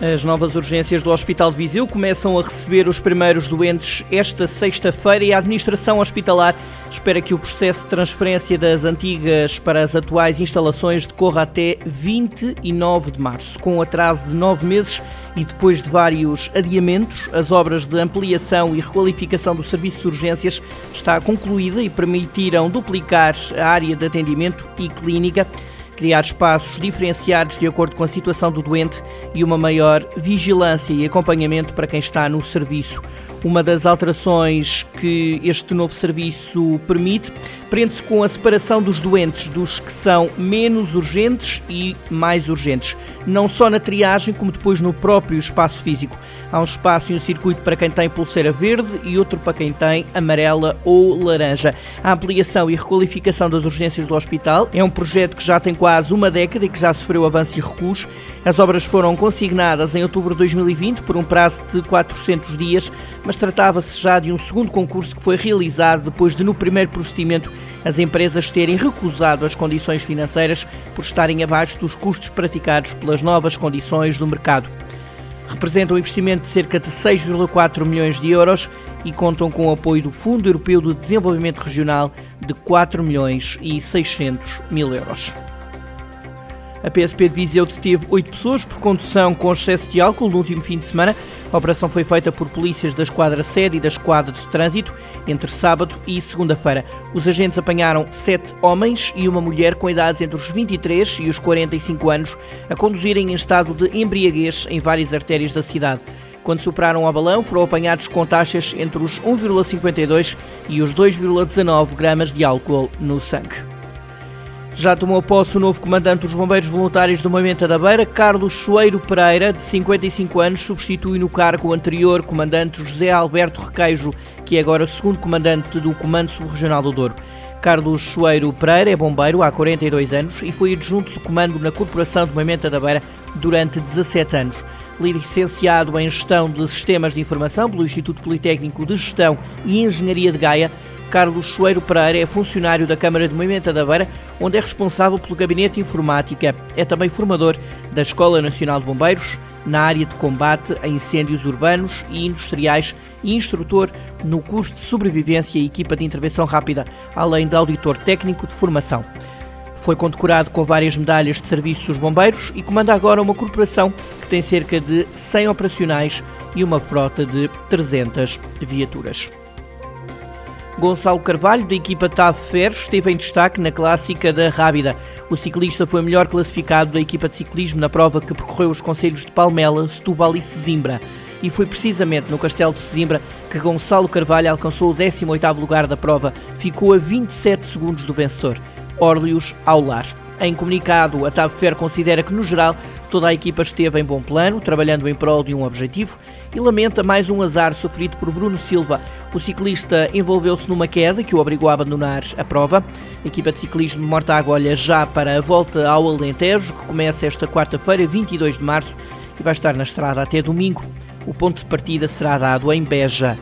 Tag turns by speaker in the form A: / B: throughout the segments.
A: As novas urgências do Hospital de Viseu começam a receber os primeiros doentes esta sexta-feira e a administração hospitalar espera que o processo de transferência das antigas para as atuais instalações decorra até 29 de março. Com atraso de nove meses e depois de vários adiamentos, as obras de ampliação e requalificação do serviço de urgências está concluída e permitiram duplicar a área de atendimento e clínica criar espaços diferenciados de acordo com a situação do doente e uma maior vigilância e acompanhamento para quem está no serviço. Uma das alterações que este novo serviço permite prende-se com a separação dos doentes dos que são menos urgentes e mais urgentes, não só na triagem, como depois no próprio espaço físico. Há um espaço e um circuito para quem tem pulseira verde e outro para quem tem amarela ou laranja. A ampliação e requalificação das urgências do hospital é um projeto que já tem quase uma década e que já sofreu avanço e recuos. As obras foram consignadas em outubro de 2020 por um prazo de 400 dias, mas tratava-se já de um segundo concurso que foi realizado depois de, no primeiro procedimento, as empresas terem recusado as condições financeiras por estarem abaixo dos custos praticados pelas novas condições do mercado. Representam um investimento de cerca de 6,4 milhões de euros e contam com o apoio do Fundo Europeu de Desenvolvimento Regional de 4 milhões e 600 mil euros. A PSP de Viseu deteve oito pessoas por condução com excesso de álcool no último fim de semana. A operação foi feita por polícias da Esquadra Sede e da Esquadra de Trânsito entre sábado e segunda-feira. Os agentes apanharam sete homens e uma mulher com idades entre os 23 e os 45 anos a conduzirem em estado de embriaguez em várias artérias da cidade. Quando superaram o balão, foram apanhados com taxas entre os 1,52 e os 2,19 gramas de álcool no sangue. Já tomou posse o novo comandante dos Bombeiros Voluntários do Movimento da Beira, Carlos Soeiro Pereira, de 55 anos, substitui no cargo o anterior comandante José Alberto Requeijo, que é agora segundo comandante do Comando Subregional do Douro. Carlos Soeiro Pereira é bombeiro há 42 anos e foi adjunto de comando na Corporação do Movimento da Beira durante 17 anos. Licenciado em Gestão de Sistemas de Informação pelo Instituto Politécnico de Gestão e Engenharia de Gaia, Carlos Soeiro Pereira é funcionário da Câmara de Movimento da Beira, onde é responsável pelo Gabinete Informática. É também formador da Escola Nacional de Bombeiros na área de combate a incêndios urbanos e industriais e instrutor no curso de sobrevivência e equipa de intervenção rápida, além de auditor técnico de formação. Foi condecorado com várias medalhas de serviço dos bombeiros e comanda agora uma corporação que tem cerca de 100 operacionais e uma frota de 300 viaturas. Gonçalo Carvalho, da equipa TAV Ferros, esteve em destaque na clássica da Rábida. O ciclista foi melhor classificado da equipa de ciclismo na prova que percorreu os conselhos de Palmela, Setúbal e Sesimbra. E foi precisamente no Castelo de Sesimbra que Gonçalo Carvalho alcançou o 18º lugar da prova. Ficou a 27 segundos do vencedor. Orlios ao lar. Em comunicado, a TAV Fer considera que, no geral, Toda a equipa esteve em bom plano, trabalhando em prol de um objetivo e lamenta mais um azar sofrido por Bruno Silva. O ciclista envolveu-se numa queda que o obrigou a abandonar a prova. A equipa de ciclismo de Mortágua olha já para a volta ao Alentejo, que começa esta quarta-feira, 22 de março, e vai estar na estrada até domingo. O ponto de partida será dado em Beja.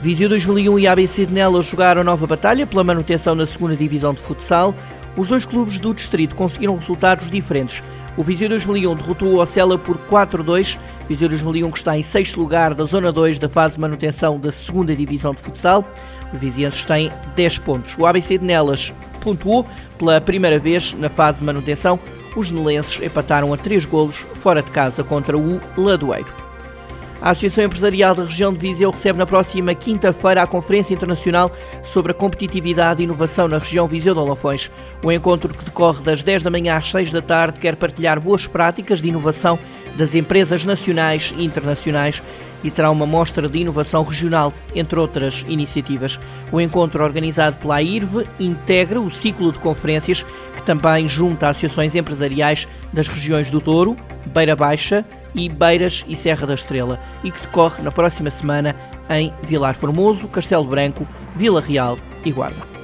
A: Viseu 2001 e ABC de Nelas jogaram nova batalha pela manutenção na segunda divisão de futsal. Os dois clubes do distrito conseguiram resultados diferentes. O Viseu 2001 derrotou o Ocela por 4-2. Viseu 2001 que está em sexto lugar da Zona 2 da fase de manutenção da segunda Divisão de Futsal. Os vizienses têm 10 pontos. O ABC de Nelas pontuou pela primeira vez na fase de manutenção. Os nelenses empataram a 3 golos fora de casa contra o Ladoeiro. A Associação Empresarial da Região de Viseu recebe na próxima quinta-feira a Conferência Internacional sobre a Competitividade e Inovação na região Viseu de Olafões. O encontro que decorre das 10 da manhã às 6 da tarde quer partilhar boas práticas de inovação das empresas nacionais e internacionais e terá uma mostra de inovação regional, entre outras iniciativas. O encontro organizado pela IRV integra o ciclo de conferências que também junta associações empresariais das regiões do Douro, Beira Baixa, e Beiras e Serra da Estrela e que decorre na próxima semana em Vilar Formoso, Castelo Branco, Vila Real e Guarda.